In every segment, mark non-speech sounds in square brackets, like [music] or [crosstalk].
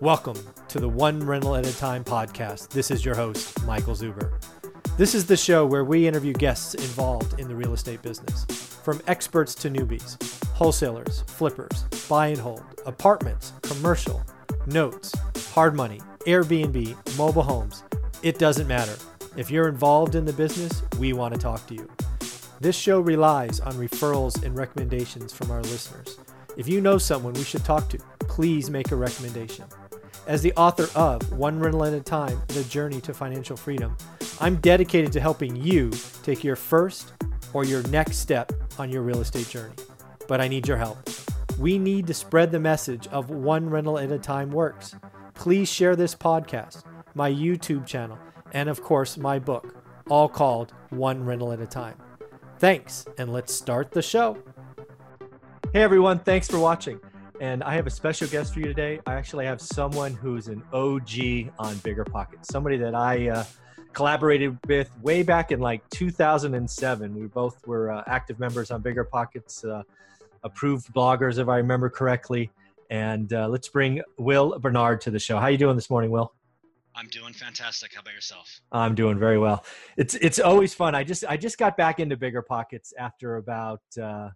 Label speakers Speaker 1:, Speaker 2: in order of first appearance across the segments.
Speaker 1: Welcome to the One Rental at a Time podcast. This is your host, Michael Zuber. This is the show where we interview guests involved in the real estate business, from experts to newbies, wholesalers, flippers, buy and hold, apartments, commercial, notes, hard money, Airbnb, mobile homes. It doesn't matter. If you're involved in the business, we want to talk to you. This show relies on referrals and recommendations from our listeners. If you know someone we should talk to, please make a recommendation. As the author of One Rental at a Time The Journey to Financial Freedom, I'm dedicated to helping you take your first or your next step on your real estate journey. But I need your help. We need to spread the message of One Rental at a Time works. Please share this podcast, my YouTube channel, and of course, my book, all called One Rental at a Time. Thanks, and let's start the show. Hey everyone, thanks for watching and I have a special guest for you today. I actually have someone who's an OG on Bigger Pockets, somebody that I uh, collaborated with way back in like 2007. We both were uh, active members on Bigger Pockets, uh, approved bloggers, if I remember correctly. And uh, let's bring Will Bernard to the show. How you doing this morning, Will?
Speaker 2: I'm doing fantastic. How about yourself?
Speaker 1: I'm doing very well. It's it's always fun. I just I just got back into Bigger Pockets after about uh,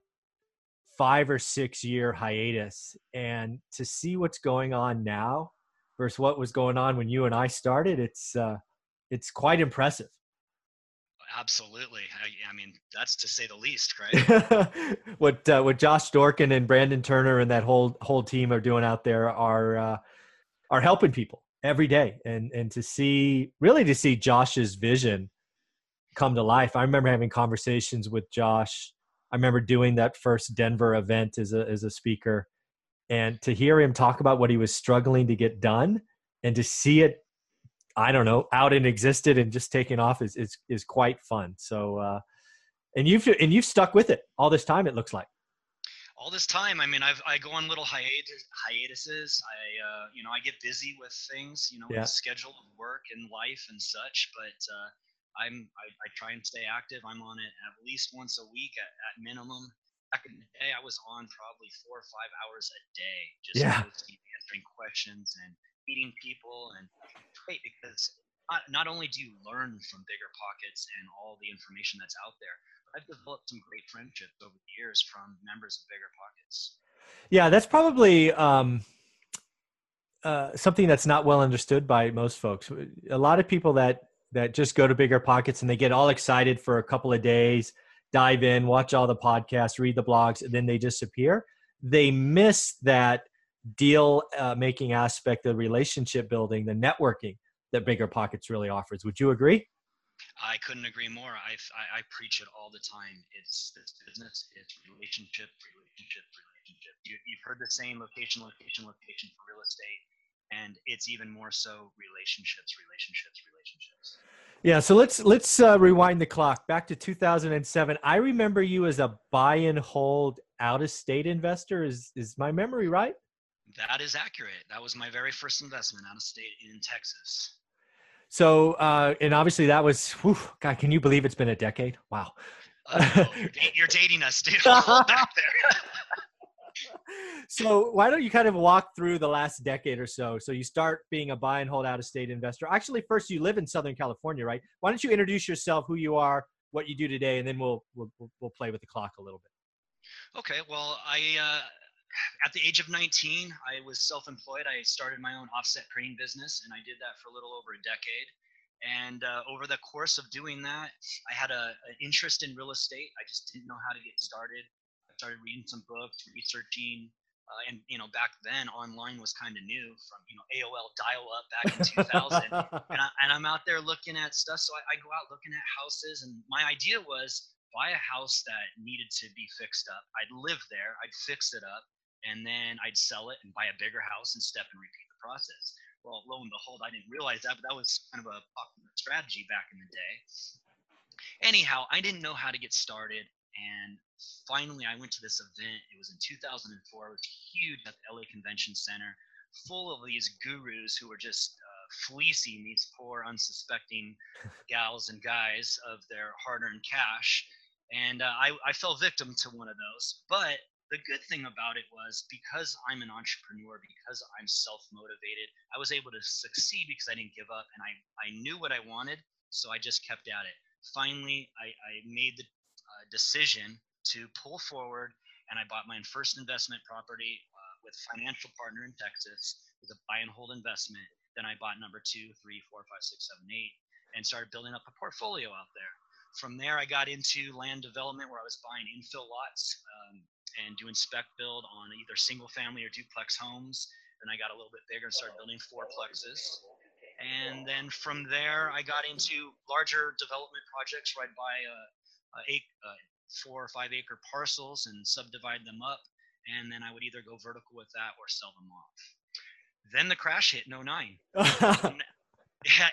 Speaker 1: five or six year hiatus and to see what's going on now versus what was going on when you and I started, it's uh, it's quite impressive.
Speaker 2: Absolutely. I, I, mean, that's to say the least, right? [laughs]
Speaker 1: what uh, what Josh Dorkin and Brandon Turner and that whole whole team are doing out there are uh, are helping people every day, and and to see really to see Josh's vision come to life. I remember having conversations with Josh I remember doing that first Denver event as a as a speaker, and to hear him talk about what he was struggling to get done, and to see it, I don't know, out and existed and just taking off is is is quite fun. So, uh, and you've and you've stuck with it all this time. It looks like
Speaker 2: all this time. I mean, I've I go on little hiatus, hiatuses. I uh, you know I get busy with things, you know, yeah. with schedule of work and life and such. But uh, I'm I, I, try and stay active. I'm on it at least once a week at, at minimum. Back in the day, I was on probably four or five hours a day, just yeah. answering questions and meeting people. And great because not, only do you learn from bigger pockets and all the information that's out there, but I've developed some great friendships over the years from members of bigger pockets.
Speaker 1: Yeah, that's probably um, uh, something that's not well understood by most folks. A lot of people that that just go to bigger pockets and they get all excited for a couple of days dive in watch all the podcasts read the blogs and then they disappear they miss that deal uh, making aspect of relationship building the networking that bigger pockets really offers would you agree
Speaker 2: I couldn't agree more. I, I, I preach it all the time. It's this business. It's relationship, relationship, relationship. You, you've heard the same location, location, location for real estate and it's even more so relationships relationships relationships
Speaker 1: yeah so let's let's uh, rewind the clock back to 2007 i remember you as a buy and hold out of state investor is is my memory right
Speaker 2: that is accurate that was my very first investment out of state in texas
Speaker 1: so uh and obviously that was whew, god can you believe it's been a decade wow
Speaker 2: uh, you're [laughs] dating us dude [laughs] back there [laughs]
Speaker 1: so why don't you kind of walk through the last decade or so? So you start being a buy and hold out of state investor. Actually, first you live in Southern California, right? Why don't you introduce yourself, who you are, what you do today, and then we'll we'll we'll play with the clock a little bit.
Speaker 2: Okay. Well, I uh, at the age of 19, I was self-employed. I started my own offset printing business, and I did that for a little over a decade. And uh, over the course of doing that, I had a, an interest in real estate. I just didn't know how to get started I started reading some books, researching. Uh, and you know, back then online was kind of new from you know AOL dial-up back in 2000, and, I, and I'm out there looking at stuff. So I, I go out looking at houses, and my idea was buy a house that needed to be fixed up. I'd live there, I'd fix it up, and then I'd sell it and buy a bigger house and step and repeat the process. Well, lo and behold, I didn't realize that, but that was kind of a popular strategy back in the day. Anyhow, I didn't know how to get started. And finally, I went to this event. It was in 2004. It was huge at the LA Convention Center, full of these gurus who were just uh, fleecing these poor, unsuspecting [laughs] gals and guys of their hard-earned cash. And uh, I, I fell victim to one of those. But the good thing about it was because I'm an entrepreneur, because I'm self-motivated, I was able to succeed because I didn't give up and I, I knew what I wanted, so I just kept at it. Finally, I, I made the uh, decision to pull forward and I bought my first investment property uh, with financial partner in Texas with a buy and hold investment. Then I bought number two, three, four, five, six, seven, eight, and started building up a portfolio out there. From there, I got into land development where I was buying infill lots um, and doing spec build on either single family or duplex homes. Then I got a little bit bigger and started building fourplexes. And then from there, I got into larger development projects where I'd buy uh, a, a, a uh, four or five acre parcels and subdivide them up. And then I would either go vertical with that or sell them off. Then the crash hit in 09. [laughs] [laughs] and,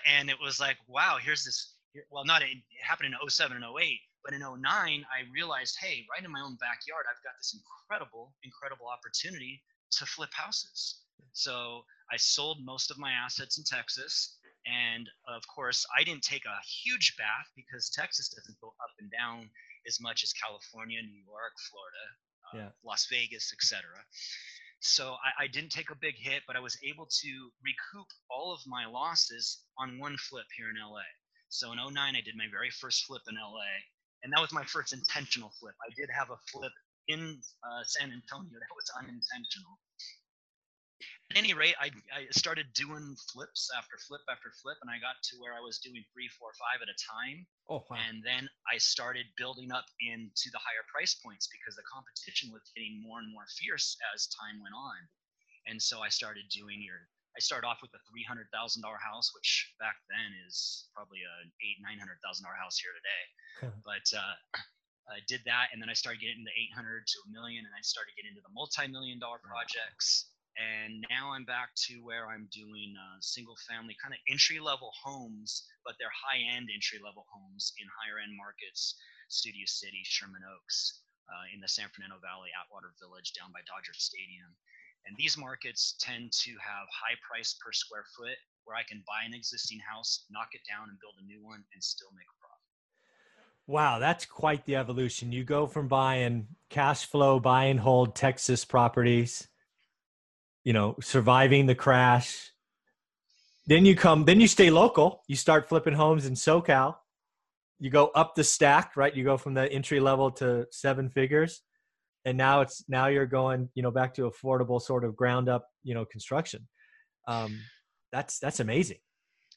Speaker 2: and it was like, wow, here's this. Well, not it happened in 07 and 08, but in 09, I realized, hey, right in my own backyard, I've got this incredible, incredible opportunity to flip houses. So I sold most of my assets in Texas. And of course, I didn't take a huge bath because Texas doesn't go up and down as much as California, New York, Florida, uh, yeah. Las Vegas, etc. So I, I, didn't take a big hit, but I was able to recoup all of my losses on one flip here in LA. So in 09, I did my very first flip in LA, and that was my first intentional flip. I did have a flip in uh, San Antonio that was unintentional at any rate, I, I started doing flips after flip after flip, and I got to where I was doing three, four, five at a time. Oh, wow. And then I started building up into the higher price points because the competition was getting more and more fierce as time went on. And so I started doing your. I started off with a three hundred thousand dollar house, which back then is probably an eight nine hundred thousand dollar house here today. but uh, I did that, and then I started getting into eight hundred to a million, and I started getting into the multi million dollar projects and now I'm back to where I'm doing uh, single family kind of entry level homes, but they're high end entry level homes in higher end markets, Studio City, Sherman Oaks, uh, in the San Fernando Valley, Atwater Village, down by Dodger Stadium. And these markets tend to have high price per square foot, where I can buy an existing house, knock it down, and build a new one, and still make a profit.
Speaker 1: Wow, that's quite the evolution. You go from buying cash flow, buy and hold Texas properties you know, surviving the crash. Then you come, then you stay local. You start flipping homes in SoCal. You go up the stack, right? You go from the entry level to seven figures, and now it's now you're going, you know, back to affordable sort of ground up, you know, construction. Um, that's that's amazing.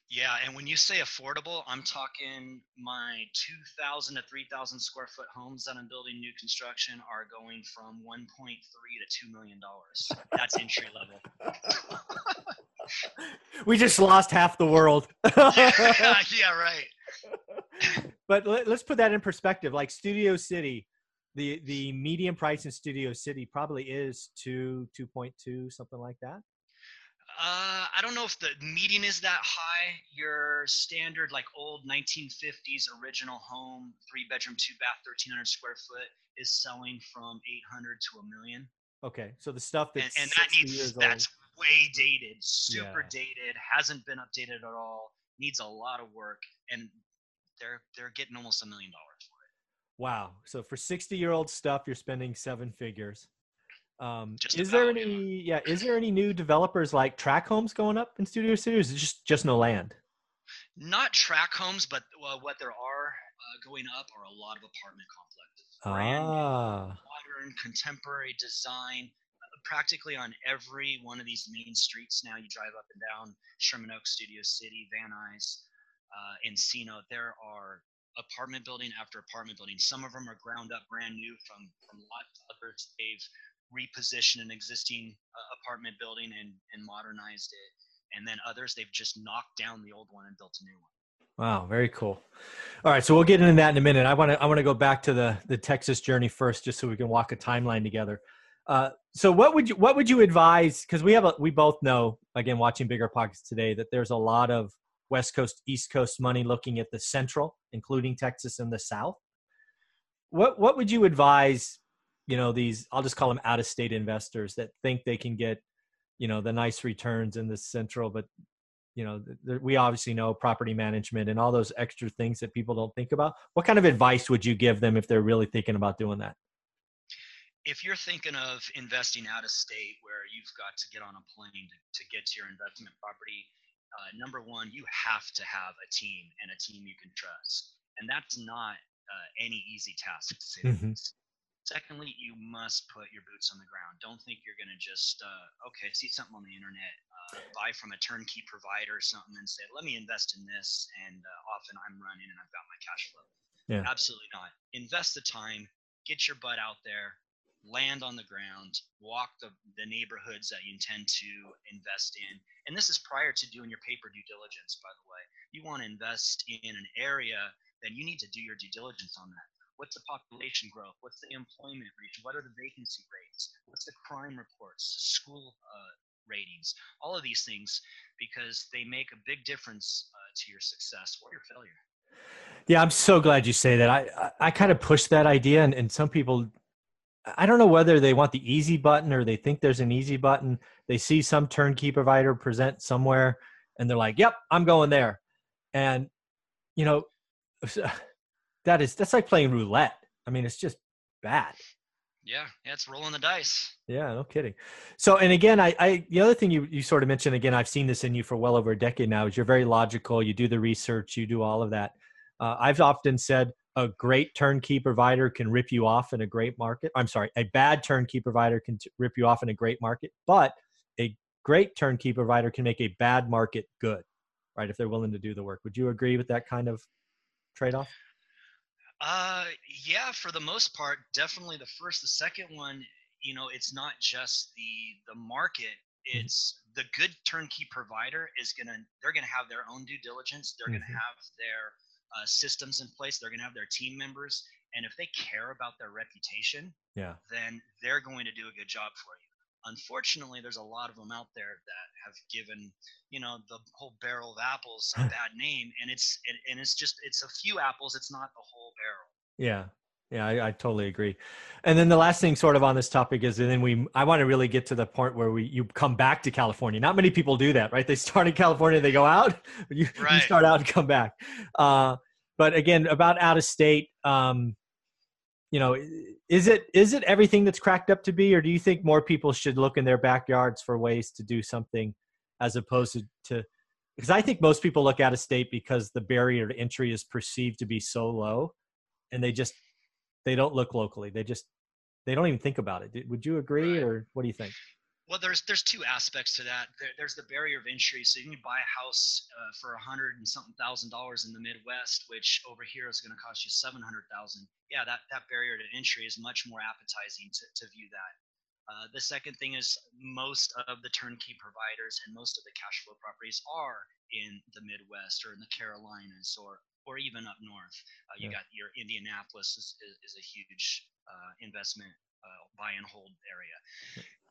Speaker 2: Yeah, and when you say affordable, I'm talking my 2,000 to 3,000 square foot homes that I'm building new construction are going from 1.3 to 2 million dollars. That's entry level. [laughs]
Speaker 1: we just lost half the world.
Speaker 2: yeah, [laughs] [laughs] yeah, right.
Speaker 1: but let, us put that in perspective. Like Studio City, the the median price in Studio City probably is two, 2.2, something like that.
Speaker 2: Uh, I don't know if the median is that high. Your standard, like old 1950s original home, three bedroom, two bath, 1,300 square foot, is selling from 800 to a million.
Speaker 1: Okay, so the stuff that's
Speaker 2: and, and that needs that's way dated, super yeah. dated, hasn't been updated at all, needs a lot of work, and they're they're getting almost a million dollars for it.
Speaker 1: Wow! So for 60 year old stuff, you're spending seven figures. Um, is there any yeah? Is there any new developers like track homes going up in Studio City, or is it just just no land?
Speaker 2: Not track homes, but uh, what there are uh, going up are a lot of apartment complexes. Brand ah. Modern, contemporary design. Uh, practically on every one of these main streets now, you drive up and down Sherman Oaks, Studio City, Van Nuys, uh, Encino. There are apartment building after apartment building. Some of them are ground up, brand new from from lots. Others they've repositioned an existing uh, apartment building and, and modernized it. And then others, they've just knocked down the old one and built a new one.
Speaker 1: Wow, very cool. All right, so we'll get into that in a minute. I want to I want to go back to the the Texas journey first, just so we can walk a timeline together. Uh, so, what would you what would you advise? Because we have a, we both know again watching bigger pockets today that there's a lot of West Coast East Coast money looking at the Central, including Texas and the South. What what would you advise you know these i'll just call them out of state investors that think they can get you know the nice returns in the central but you know we obviously know property management and all those extra things that people don't think about what kind of advice would you give them if they're really thinking about doing that
Speaker 2: if you're thinking of investing out of state where you've got to get on a plane to, to get to your investment property uh, number one you have to have a team and a team you can trust and that's not uh, any easy task to say mm-hmm. Secondly, you must put your boots on the ground. Don't think you're going to just, uh, okay, see something on the internet, uh, buy from a turnkey provider or something and say, let me invest in this. And uh, often I'm running and I've got my cash flow. Yeah. Absolutely not. Invest the time, get your butt out there, land on the ground, walk the, the neighborhoods that you intend to invest in. And this is prior to doing your paper due diligence, by the way. You want to invest in an area, then you need to do your due diligence on that. What's the population growth? What's the employment rate? What are the vacancy rates? What's the crime reports? School uh, ratings? All of these things because they make a big difference uh, to your success or your failure.
Speaker 1: Yeah i'm so glad you say that. I i, I kind of push that idea and, and some people i don't know whether they want the easy button or they think there's an easy button they see some turnkey provider present somewhere and they're like yep i'm going there and you know [laughs] that is that's like playing roulette. I mean, it's just bad.
Speaker 2: Yeah, yeah, it's rolling the dice.
Speaker 1: Yeah, no kidding. So, and again, I, I, the other thing you you sort of mentioned again, I've seen this in you for well over a decade now. Is you're very logical. You do the research. You do all of that. Uh, I've often said a great turnkey provider can rip you off in a great market. I'm sorry, a bad turnkey provider can t- rip you off in a great market, but a great turnkey provider can make a bad market good, right? If they're willing to do the work. Would you agree with that kind of trade off?
Speaker 2: Uh, yeah, for the most part, definitely the first. The second one, you know, it's not just the the market. Mm-hmm. It's the good turnkey provider is gonna. They're gonna have their own due diligence. They're mm-hmm. gonna have their uh, systems in place. They're gonna have their team members, and if they care about their reputation,
Speaker 1: yeah,
Speaker 2: then they're going to do a good job for you. Unfortunately there's a lot of them out there that have given you know the whole barrel of apples a [laughs] bad name and it's and, and it's just it's a few apples it's not the whole barrel.
Speaker 1: Yeah yeah I, I, totally agree. And then the last thing sort of on this topic is and then we i want to really get to the point where we you come back to california. Not many people do that right? They start in california they go out [laughs] you, right. you start out and come back. Uh, but again about out of state um, you know is it is it everything that's cracked up to be or do you think more people should look in their backyards for ways to do something as opposed to, to because i think most people look out of state because the barrier to entry is perceived to be so low and they just they don't look locally they just they don't even think about it would you agree or what do you think
Speaker 2: well, there's there's two aspects to that. There, there's the barrier of entry. So you can buy a house uh, for a hundred and something thousand dollars in the Midwest, which over here is going to cost you seven hundred thousand. Yeah, that that barrier to entry is much more appetizing to, to view that. Uh, the second thing is most of the turnkey providers and most of the cash flow properties are in the Midwest or in the Carolinas or or even up north. Uh, you yeah. got your Indianapolis is, is, is a huge uh, investment uh, buy and hold area.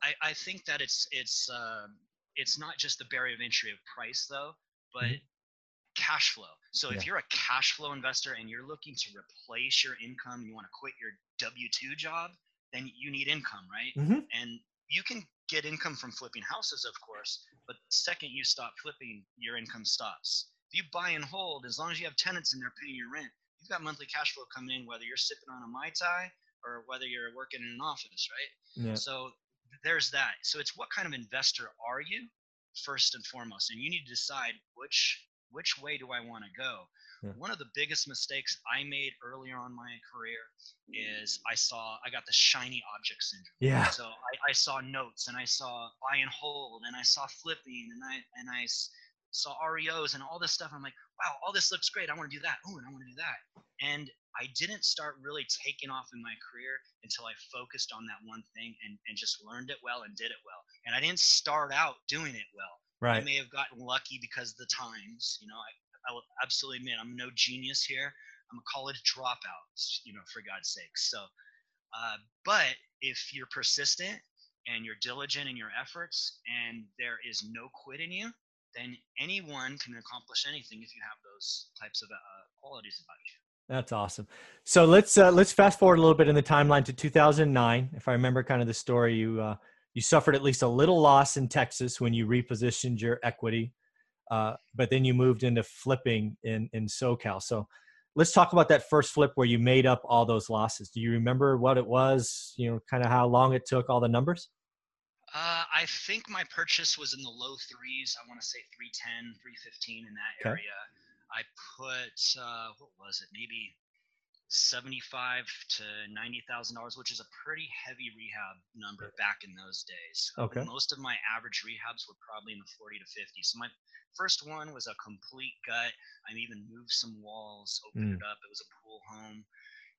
Speaker 2: I, I think that it's it's uh, it's not just the barrier of entry of price though, but mm-hmm. cash flow. So yeah. if you're a cash flow investor and you're looking to replace your income, you want to quit your W two job, then you need income, right? Mm-hmm. And you can get income from flipping houses, of course, but the second you stop flipping, your income stops. If you buy and hold, as long as you have tenants in there paying your rent, you've got monthly cash flow coming in, whether you're sipping on a mai tai or whether you're working in an office, right? Yeah. So there's that. So it's what kind of investor are you first and foremost, and you need to decide which which way do I want to go. Yeah. One of the biggest mistakes I made earlier on my career is I saw I got the shiny object syndrome.
Speaker 1: Yeah.
Speaker 2: So I, I saw notes and I saw buy and hold and I saw flipping and I and I saw REOs and all this stuff. I'm like, wow, all this looks great. I want to do that. Oh, and I want to do that. And I didn't start really taking off in my career until I focused on that one thing and, and just learned it well and did it well. And I didn't start out doing it well.
Speaker 1: Right.
Speaker 2: I may have gotten lucky because of the times, you know, I, I will absolutely admit I'm no genius here. I'm a college dropout, you know, for God's sake. So, uh, but if you're persistent and you're diligent in your efforts and there is no quit in you, then anyone can accomplish anything if you have those types of uh, qualities about you.
Speaker 1: That's awesome. So let's uh, let's fast forward a little bit in the timeline to 2009. If I remember kind of the story, you uh, you suffered at least a little loss in Texas when you repositioned your equity. uh, but then you moved into flipping in in SoCal. So let's talk about that first flip where you made up all those losses. Do you remember what it was? You know, kind of how long it took, all the numbers.
Speaker 2: Uh, I think my purchase was in the low threes. I want to say 310, 315 in that okay. area. I put uh, what was it? Maybe seventy-five to ninety thousand dollars, which is a pretty heavy rehab number back in those days.
Speaker 1: Okay.
Speaker 2: Most of my average rehabs were probably in the forty to fifty. So my first one was a complete gut. I even moved some walls, opened mm. it up. It was a pool home,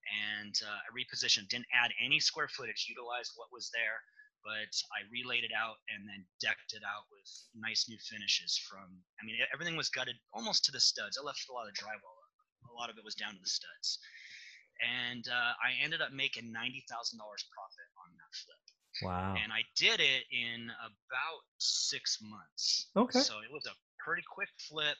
Speaker 2: and uh, I repositioned. Didn't add any square footage. Utilized what was there but I relayed it out and then decked it out with nice new finishes from, I mean, everything was gutted almost to the studs. I left a lot of drywall up. A lot of it was down to the studs. And uh, I ended up making $90,000 profit on that flip.
Speaker 1: Wow.
Speaker 2: And I did it in about six months.
Speaker 1: Okay.
Speaker 2: So it was a pretty quick flip.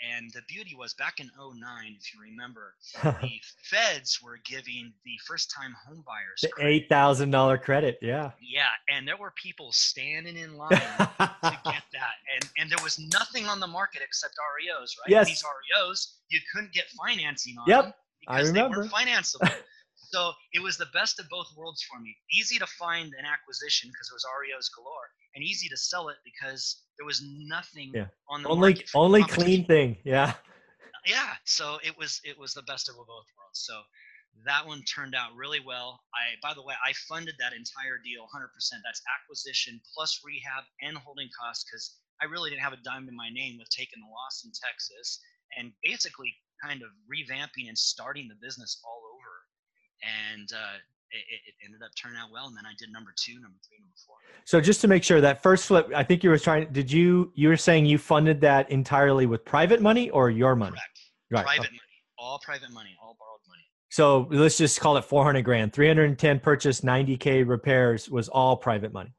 Speaker 2: And the beauty was back in 09, if you remember, the [laughs] feds were giving the first time home buyers
Speaker 1: the eight thousand dollar credit. Yeah.
Speaker 2: Yeah. And there were people standing in line to [laughs] get that. And and there was nothing on the market except REOs, right?
Speaker 1: Yes.
Speaker 2: These REOs, you couldn't get financing on
Speaker 1: yep.
Speaker 2: them
Speaker 1: because I remember.
Speaker 2: they weren't financeable. [laughs] so it was the best of both worlds for me. Easy to find an acquisition because it was REOs galore, and easy to sell it because there was nothing
Speaker 1: yeah.
Speaker 2: on the
Speaker 1: only
Speaker 2: market.
Speaker 1: only clean thing. Yeah.
Speaker 2: Yeah. So it was it was the best of both worlds. So that one turned out really well. I by the way, I funded that entire deal 100%. That's acquisition plus rehab and holding costs because I really didn't have a dime in my name with taking the loss in Texas and basically kind of revamping and starting the business all over. And uh, it, it, ended up turning out well. And then I did number two, number three, number four.
Speaker 1: So just to make sure that first flip, I think you were trying. Did you you were saying you funded that entirely with private money or your money?
Speaker 2: Correct. Right. Private okay. money, all private money, all borrowed money.
Speaker 1: So let's just call it 400 grand. 310 purchase, 90k repairs was all private money.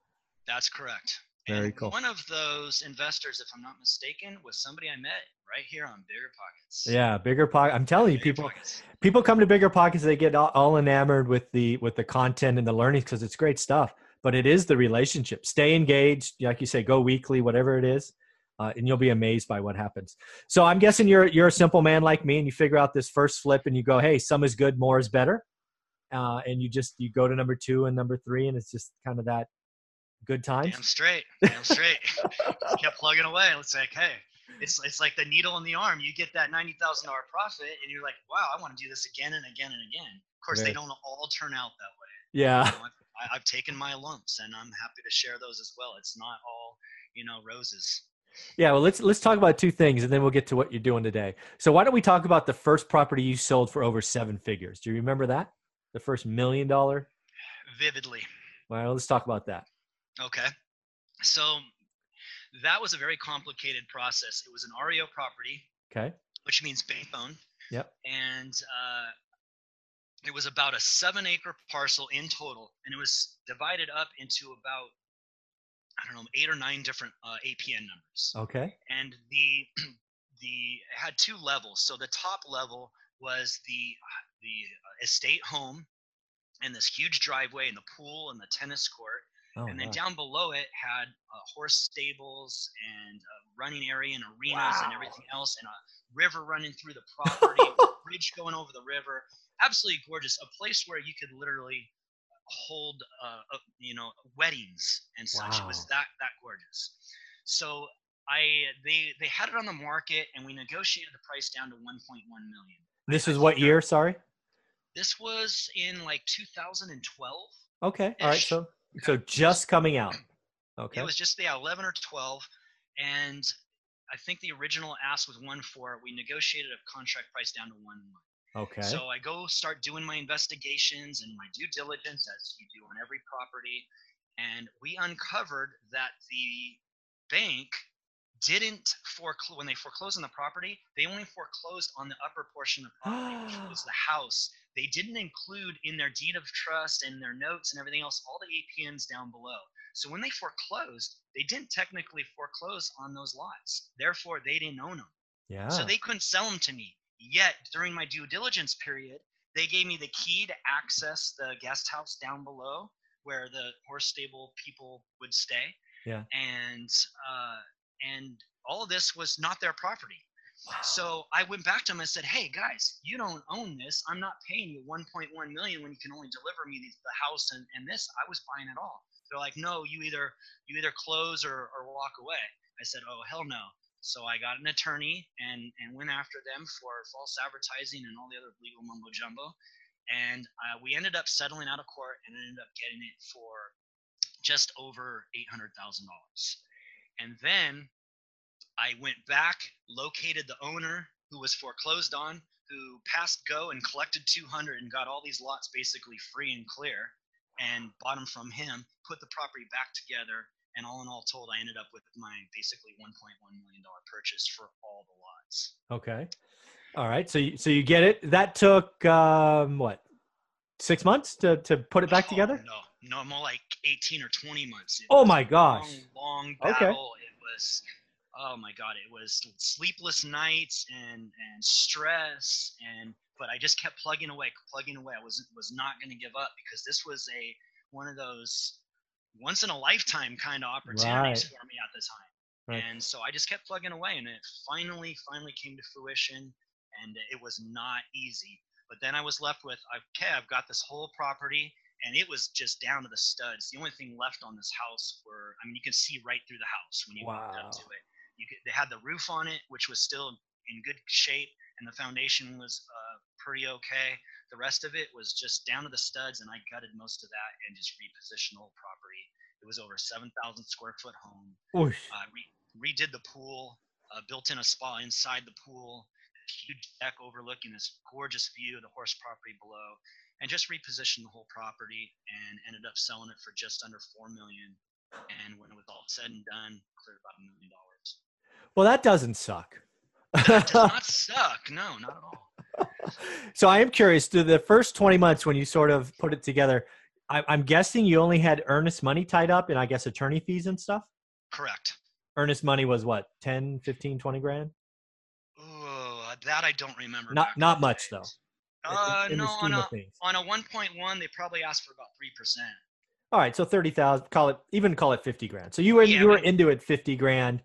Speaker 2: That's correct.
Speaker 1: Very
Speaker 2: and
Speaker 1: cool.
Speaker 2: One of those investors, if I'm not mistaken, was somebody I met right here on Bigger Pockets.
Speaker 1: Yeah, Bigger Pocket. I'm telling you, people
Speaker 2: Pockets.
Speaker 1: people come to Bigger Pockets. They get all, all enamored with the with the content and the learning because it's great stuff. But it is the relationship. Stay engaged, like you say, go weekly, whatever it is, uh, and you'll be amazed by what happens. So I'm guessing you're you're a simple man like me, and you figure out this first flip, and you go, "Hey, some is good, more is better," uh, and you just you go to number two and number three, and it's just kind of that good times.
Speaker 2: Damn straight, damn straight. [laughs] kept plugging away. It's like, hey, it's it's like the needle in the arm. You get that ninety thousand dollar profit, and you're like, wow, I want to do this again and again and again. Of course, they don't all turn out that way.
Speaker 1: Yeah.
Speaker 2: You know, I've, I've taken my lumps, and I'm happy to share those as well. It's not all you know roses.
Speaker 1: Yeah, well, let's let's talk about two things, and then we'll get to what you're doing today. So, why don't we talk about the first property you sold for over seven figures? Do you remember that? The first million dollar.
Speaker 2: Vividly.
Speaker 1: Well, let's talk about that.
Speaker 2: Okay. So that was a very complicated process. It was an REO property.
Speaker 1: Okay.
Speaker 2: Which means bank owned.
Speaker 1: Yep.
Speaker 2: And uh, it was about a seven acre parcel in total, and it was divided up into about I don't know eight or nine different uh, APN numbers.
Speaker 1: Okay.
Speaker 2: And the [clears throat] the had two levels. So the top level was the the estate home and this huge driveway and the pool and the tennis court Oh, and then wow. down below it had uh, horse stables and a running area and arenas wow. and everything else, and a river running through the [laughs] property, a bridge going over the river. Absolutely gorgeous. A place where you could literally hold, uh, uh, you know, weddings and such. Wow. It was that that gorgeous. So I they they had it on the market, and we negotiated the price down to 1.1 million.
Speaker 1: This is what year? Sorry.
Speaker 2: This was in like 2012.
Speaker 1: Okay. All right. So so just coming out. Okay.
Speaker 2: It was just yeah, 11 or 12, and I think the original ask was one four. We negotiated a contract price down to one one.
Speaker 1: Okay.
Speaker 2: So I go start doing my investigations and my due diligence as you do on every property, and we uncovered that the bank didn't foreclose when they foreclosed on the property. They only foreclosed on the upper portion of the property, which [gasps] was the house they didn't include in their deed of trust and their notes and everything else all the APNs down below. So when they foreclosed, they didn't technically foreclose on those lots. Therefore, they didn't own them.
Speaker 1: Yeah.
Speaker 2: So they couldn't sell them to me. Yet during my due diligence period, they gave me the key to access the guest house down below where the horse stable people would stay.
Speaker 1: Yeah.
Speaker 2: And uh, and all of this was not their property. Wow. So I went back to them and said, "Hey guys, you don't own this. I'm not paying you 1.1 million when you can only deliver me the house and, and this. I was buying it all." They're like, "No, you either you either close or, or walk away." I said, "Oh hell no." So I got an attorney and and went after them for false advertising and all the other legal mumbo jumbo, and uh, we ended up settling out of court and ended up getting it for just over eight hundred thousand dollars. And then I went back, located the owner who was foreclosed on, who passed go and collected 200 and got all these lots basically free and clear and bought them from him, put the property back together, and all in all told, I ended up with my basically 1.1 million dollar purchase for all the lots.
Speaker 1: Okay. All right. So you, so you get it. That took um, what? 6 months to to put it back
Speaker 2: oh,
Speaker 1: together?
Speaker 2: No. No, more like 18 or 20 months.
Speaker 1: It oh my gosh.
Speaker 2: Long, long battle. Okay. It was oh my god it was sleepless nights and and stress and but i just kept plugging away plugging away i was was not going to give up because this was a one of those once in a lifetime kind of opportunities right. for me at the time right. and so i just kept plugging away and it finally finally came to fruition and it was not easy but then i was left with okay i've got this whole property and it was just down to the studs. The only thing left on this house were, I mean, you can see right through the house when you wow. walk up to it you could, they had the roof on it, which was still in good shape, and the foundation was uh, pretty okay. The rest of it was just down to the studs, and I gutted most of that and just repositioned the whole property. It was over 7,000 square foot home. Uh, re- redid the pool, uh, built in a spa inside the pool, huge deck overlooking this gorgeous view of the horse property below, and just repositioned the whole property and ended up selling it for just under four million. And when it was all said and done, cleared about a million dollars.
Speaker 1: Well, that doesn't suck.
Speaker 2: That does [laughs] not suck. No, not at all.
Speaker 1: so I am curious. Do the first twenty months when you sort of put it together, I, I'm guessing you only had earnest money tied up and I guess attorney fees and stuff.
Speaker 2: Correct.
Speaker 1: Earnest money was what 10, 15, 20 grand.
Speaker 2: Oh, that I don't remember.
Speaker 1: Not not much though.
Speaker 2: Uh, in, in no, on a, on a 1.1, they probably asked for about three percent.
Speaker 1: All right, so thirty thousand. Call it even call it fifty grand. So you were yeah, you were into it fifty grand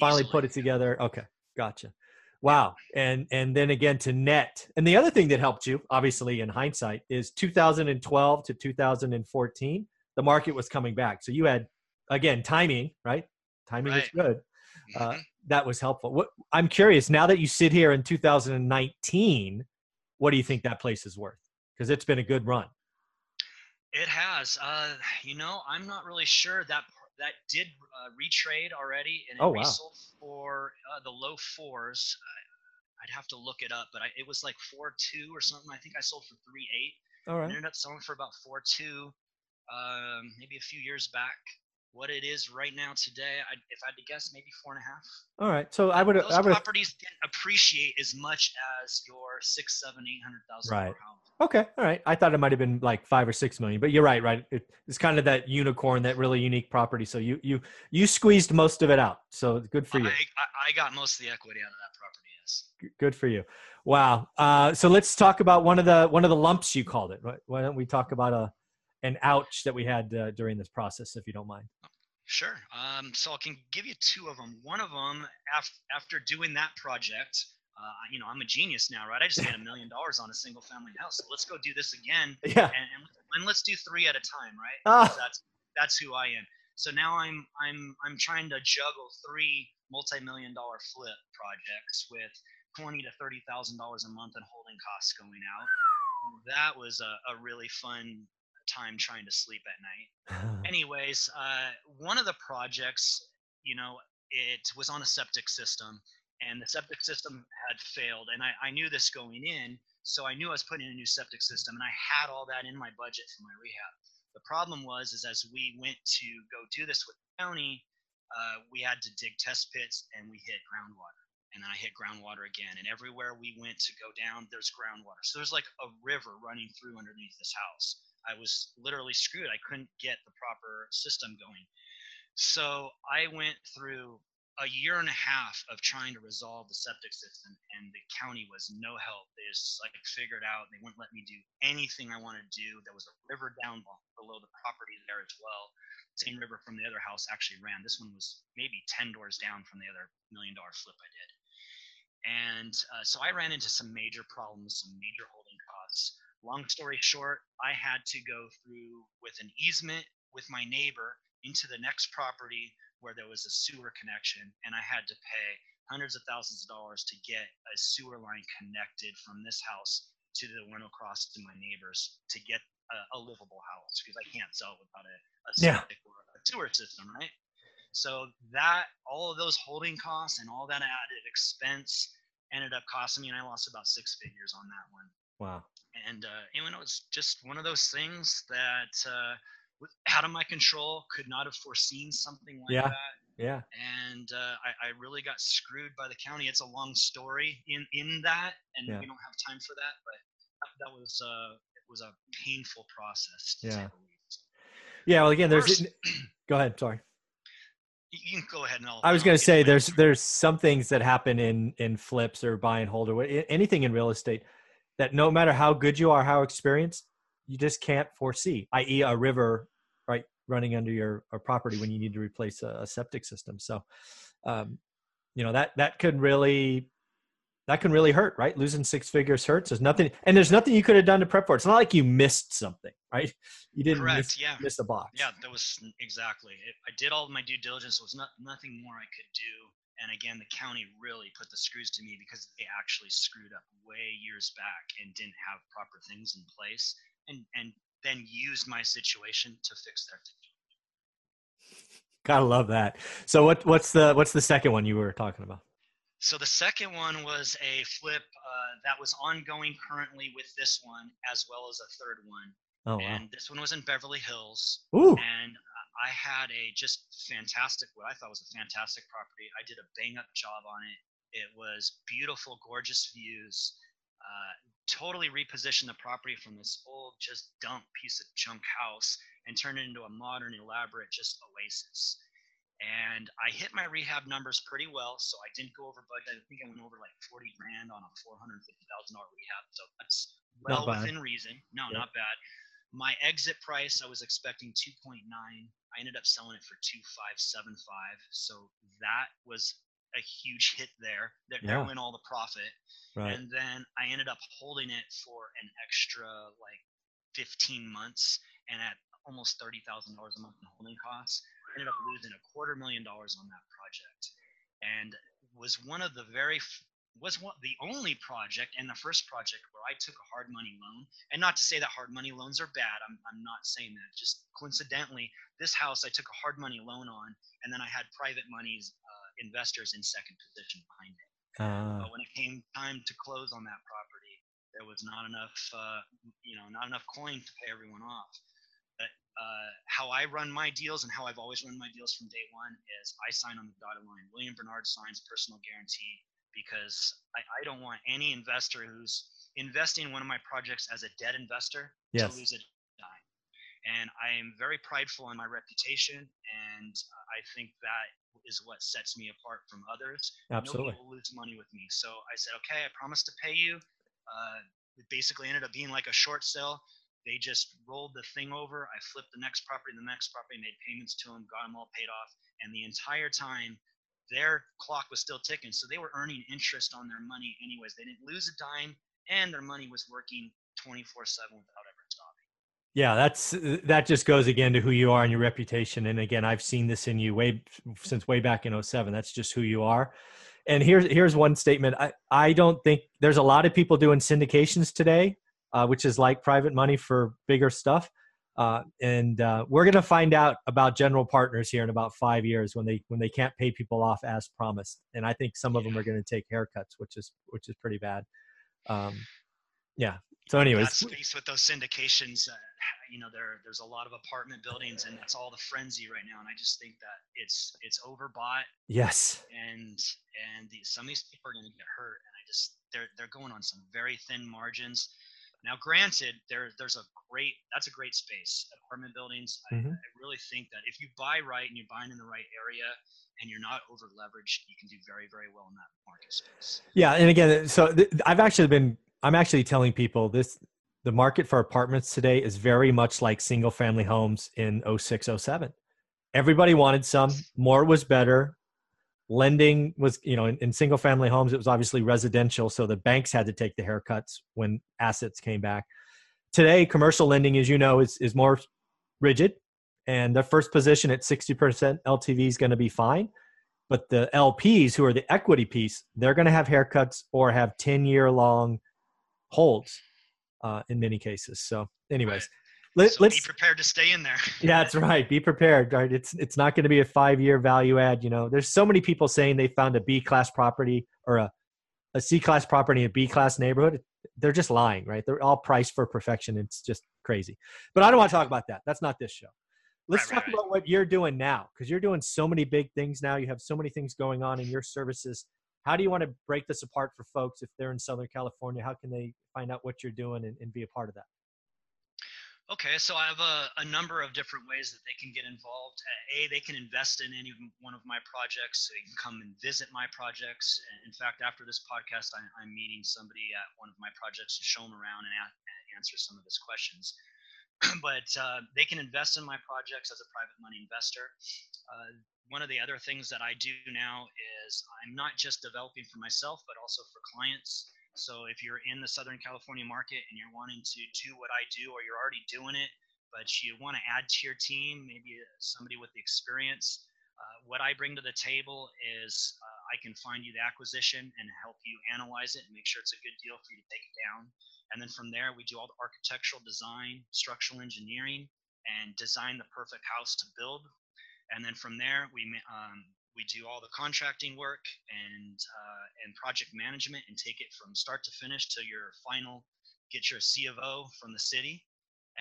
Speaker 1: finally Easily. put it together. Okay, gotcha. Wow. And and then again to net. And the other thing that helped you, obviously in hindsight, is 2012 to 2014, the market was coming back. So you had again timing, right? Timing right. is good. Uh, mm-hmm. that was helpful. What I'm curious now that you sit here in 2019, what do you think that place is worth? Because it's been a good run.
Speaker 2: It has. Uh, you know, I'm not really sure that that did uh, retrade already, and it oh, wow. resold for uh, the low fours. I'd have to look it up, but I, it was like four two or something. I think I sold for three eight. All right. And ended up selling for about four two, um, maybe a few years back. What it is right now today, I, if I had to guess, maybe four and a half.
Speaker 1: All right, so I would.
Speaker 2: Those
Speaker 1: I would,
Speaker 2: properties didn't appreciate as much as your six, seven, eight hundred thousand
Speaker 1: right. Okay, all right. I thought it might have been like five or six million, but you're right. Right, it, it's kind of that unicorn, that really unique property. So you you you squeezed most of it out. So good for you. I,
Speaker 2: I got most of the equity out of that property. Yes.
Speaker 1: Good for you. Wow. Uh, so let's talk about one of the one of the lumps you called it. Right? Why don't we talk about a an ouch that we had uh, during this process, if you don't mind?
Speaker 2: Sure. Um, so I can give you two of them. One of them, after after doing that project uh, you know, I'm a genius now, right? I just made a million dollars on a single family house. So let's go do this again. [laughs]
Speaker 1: Yeah.
Speaker 2: And, and, and let's do three at a time, right? Ah. That's that's who I am. So now I'm I'm I'm trying to juggle three multi-million dollar flip projects with twenty to thirty thousand dollars a month in holding costs going out. That was a, a really fun time trying to sleep at night. [laughs] Anyways, uh, one of the projects, you know, it was on a septic system and the septic system had failed. And I, I knew this going in, so I knew I was putting in a new septic system, and I had all that in my budget for my rehab. The problem was, is as we went to go do this with the county, uh, we had to dig test pits, and we hit groundwater, and then I hit groundwater again. And everywhere we went to go down, there's groundwater. So there's like a river running through underneath this house. I was literally screwed. I couldn't get the proper system going. So I went through a year and a half of trying to resolve the septic system, and the county was no help. They just like figured out they wouldn't let me do anything I wanted to do. There was a river down below the property there as well. Same river from the other house actually ran. This one was maybe 10 doors down from the other million dollar flip I did. And uh, so I ran into some major problems, some major holding costs. Long story short, I had to go through with an easement with my neighbor into the next property where there was a sewer connection, and I had to pay hundreds of thousands of dollars to get a sewer line connected from this house to the one across to my neighbors to get a, a livable house because I can't sell it without a, a yeah. or a sewer system, right? So that all of those holding costs and all that added expense ended up costing me, and I lost about six figures on that one.
Speaker 1: Wow.
Speaker 2: And uh, you know, it's just one of those things that uh, out of my control. Could not have foreseen something like
Speaker 1: yeah.
Speaker 2: that.
Speaker 1: Yeah.
Speaker 2: And uh, I, I, really got screwed by the county. It's a long story in in that, and yeah. we don't have time for that. But that was uh, it was a painful process.
Speaker 1: yeah. Yeah. Well, again, there's. go ahead. Sorry. [clears throat]
Speaker 2: You can go ahead and I'll,
Speaker 1: I was going to say there's there's some things that happen in in flips or buy and hold or anything in real estate that no matter how good you are, how experienced, you just can't foresee, i.e., a river right running under your property when you need to replace a, a septic system. So, um, you know that that could really that can really hurt, right? Losing six figures hurts. There's nothing, and there's nothing you could have done to prep for it. It's not like you missed something, right? You didn't
Speaker 2: Correct,
Speaker 1: miss,
Speaker 2: yeah.
Speaker 1: miss a box.
Speaker 2: Yeah, that was exactly. It, I did all of my due diligence. There was not nothing more I could do. And again, the county really put the screws to me because they actually screwed up way years back and didn't have proper things in place and and then used my situation to fix their situation.
Speaker 1: Gotta love that. So what what's the what's the second one you were talking about?
Speaker 2: So the second one was a flip uh, that was ongoing currently with this one, as well as a third one.
Speaker 1: Oh, wow.
Speaker 2: And this one was in Beverly Hills.
Speaker 1: Ooh.
Speaker 2: And I had a just fantastic, what I thought was a fantastic property. I did a bang up job on it. It was beautiful, gorgeous views. Uh, totally repositioned the property from this old, just dump piece of junk house and turned it into a modern, elaborate, just oasis. And I hit my rehab numbers pretty well, so I didn't go over budget. I think I went over like 40 grand on a $450,000 rehab, so that's well within reason. No, not bad. My exit price, I was expecting 2.9. I ended up selling it for 2.575. So that was a huge hit there. There, yeah. there went all the profit.
Speaker 1: Right.
Speaker 2: And then I ended up holding it for an extra like 15 months and at almost $30,000 a month in holding costs. I ended up losing a quarter million dollars on that project. And was one of the very was one, the only project and the first project where I took a hard money loan. And not to say that hard money loans are bad. I'm, I'm not saying that. Just coincidentally, this house I took a hard money loan on, and then I had private monies investors in second position behind it.
Speaker 1: Uh,
Speaker 2: but when it came time to close on that property, there was not enough, uh, you know, not enough coin to pay everyone off. But uh, how I run my deals and how I've always run my deals from day one is I sign on the dotted line. William Bernard signs personal guarantee because I, I don't want any investor who's investing in one of my projects as a debt investor
Speaker 1: yes.
Speaker 2: to lose a dime. And I am very prideful in my reputation, and I think that is what sets me apart from others.
Speaker 1: Absolutely.
Speaker 2: Nobody will lose money with me. So I said, okay, I promise to pay you. Uh, it basically ended up being like a short sale. They just rolled the thing over. I flipped the next property, the next property, made payments to them, got them all paid off. And the entire time, their clock was still ticking. So they were earning interest on their money anyways. They didn't lose a dime, and their money was working 24 7 without ever stopping.
Speaker 1: yeah, that's that just goes again to who you are and your reputation. And again, I've seen this in you way since way back in 07. That's just who you are. And here's here's one statement. I, I don't think there's a lot of people doing syndications today, uh, which is like private money for bigger stuff. Uh, and uh, we're going to find out about general partners here in about five years when they when they can't pay people off as promised. And I think some of them are going to take haircuts, which is which is pretty bad. Um, yeah. So, anyways,
Speaker 2: faced with those syndications, uh, you know there there's a lot of apartment buildings and it's all the frenzy right now and i just think that it's it's overbought
Speaker 1: yes
Speaker 2: and and the, some of these people are going to get hurt and i just they're they're going on some very thin margins Now, granted, there there's a great that's a great space. Apartment buildings. Mm-hmm. I, I really think that if you buy right and you're buying in the right area and you're not over leveraged, you can do very very well in that market space.
Speaker 1: Yeah, and again, so th- I've actually been I'm actually telling people this the market for apartments today is very much like single family homes in 06 07 everybody wanted some more was better lending was you know in, in, single family homes it was obviously residential so the banks had to take the haircuts when assets came back. Today commercial lending as you know is, is more rigid and the first position at 60% ltv is going to be fine but the lps who are the equity piece they're going to have haircuts or have 10 year long holds uh, in many cases. So anyways
Speaker 2: let, so let's be prepared to stay in there.
Speaker 1: yeah, that's right. Be prepared. Right. It's it's not going to be a five year value add. You know, there's so many people saying they found a B class property or a a C class property in a B class neighborhood. They're just lying, right? They're all priced for perfection. It's just crazy. But I don't want to talk about that. That's not this show. Let's right, talk right, about what you're doing now because you're doing so many big things now. You have so many things going on in your services. How do you want to break this apart for folks if they're in Southern California? How can they find out what you're doing and, and be a part of that?
Speaker 2: Okay, so I have a, a, number of different ways that they can get involved. A, they can invest in any one of my projects. So they can come and visit my projects. In fact, after this podcast, I, am meeting somebody at one of my projects to show them around and, and answer some of his questions. [clears throat] but uh, they can invest in my projects as a private money investor. Uh, one of the other things that I do now is I'm not just developing for myself, but also for clients. So if you're in the Southern California market and you're wanting to do what I do, or you're already doing it, but you want to add to your team, maybe somebody with the experience, uh, what I bring to the table is uh, I can find you the acquisition and help you analyze it and make sure it's a good deal for you to take it down. And then from there, we do all the architectural design, structural engineering, and design the perfect house to build. And then from there, we um, we do all the contracting work and uh, and project management and take it from start to finish to your final get your C of O from the city,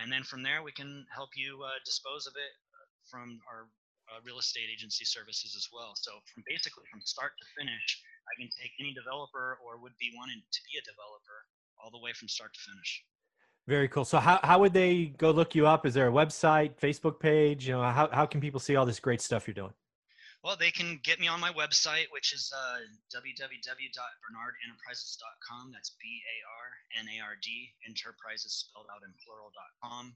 Speaker 2: and then from there we can help you uh, dispose of it uh, from our uh, real estate agency services as well. So from basically from start to finish, I can take any developer or would be wanting to be a developer all the way from start to finish.
Speaker 1: Very cool. So how, how would they go look you up? Is there a website, Facebook page? You know, how, how can people see all this great stuff you're doing?
Speaker 2: Well, they can get me on my website, which is uh, www.barnardenterprises.com. That's B A R N A R D, enterprises spelled out in plural.com.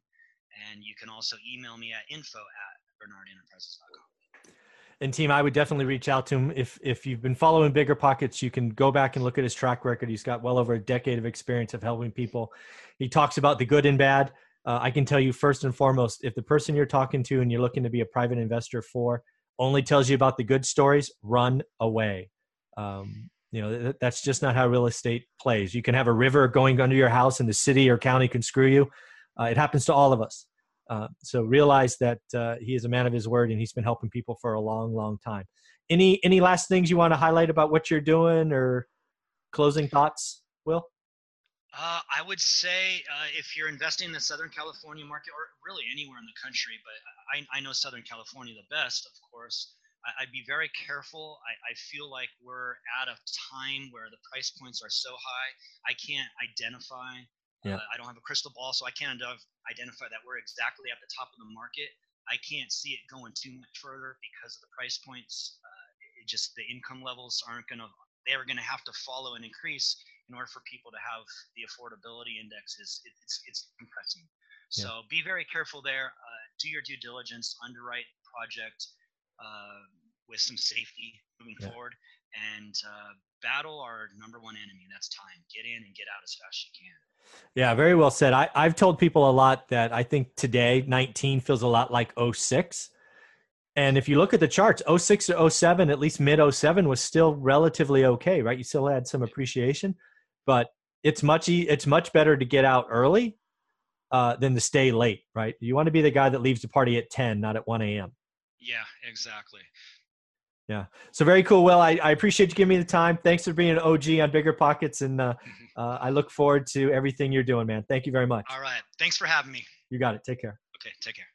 Speaker 2: And you can also email me at info at barnardenterprises.com.
Speaker 1: And team, I would definitely reach out to him. If if you've been following Bigger Pockets, you can go back and look at his track record. He's got well over a decade of experience of helping people. He talks about the good and bad. Uh, I can tell you first and foremost, if the person you're talking to and you're looking to be a private investor for only tells you about the good stories, run away. Um, you know, that's just not how real estate plays. You can have a river going under your house and the city or county can screw you. Uh, it happens to all of us. Uh, so realize that uh, he is a man of his word and he's been helping people for a long, long time. Any any last things you want to highlight about what you're doing or closing thoughts, Will?
Speaker 2: Uh, I would say uh, if you're investing in the Southern California market, or really anywhere in the country, but I, I know Southern California the best, of course. I, would be very careful. I, I, feel like we're at a time where the price points are so high, I can't identify. Yeah. Uh, I don't have a crystal ball, so I can't identify that we're exactly at the top of the market. I can't see it going too much further because of the price points. Uh, it just the income levels aren't going to. They're going to have to follow and increase in order for people to have the affordability index is it's it's compressing. So be very careful there. Uh, do your due diligence, underwrite project uh, with some safety moving yeah. forward, and uh, battle our number one enemy. That's time. Get in and get out as fast as you can.
Speaker 1: Yeah, very well said. I, I've told people a lot that I think today 19 feels a lot like 06. And if you look at the charts, 06 to 07, at least mid 07 was still relatively okay, right? You still had some appreciation but it's much it's much better to get out early uh, than to stay late, right? You want to be the guy that leaves the party at 10, not at 1 a.m.
Speaker 2: Yeah, exactly.
Speaker 1: Yeah. So very cool. Well, I, I appreciate you giving me the time. Thanks for being an OG on Bigger Pockets. And uh, [laughs] uh, I look forward to everything you're doing, man. Thank you very much.
Speaker 2: All right. Thanks for having me.
Speaker 1: You got it. Take care.
Speaker 2: Okay. Take care.